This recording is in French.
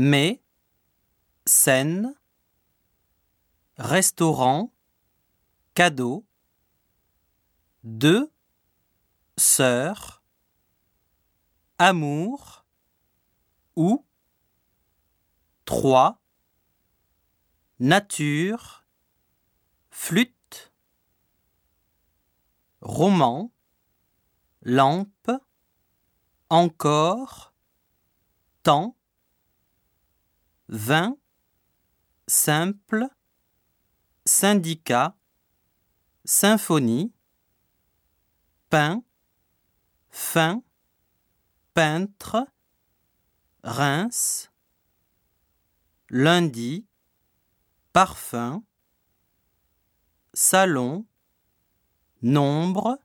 mais, scène, restaurant, cadeau, deux, sœurs, amour, ou, trois, nature, flûte, roman, lampe, encore, temps, vin, simple, syndicat, symphonie, pain, fin, peintre, Reims, lundi, parfum, salon, nombre,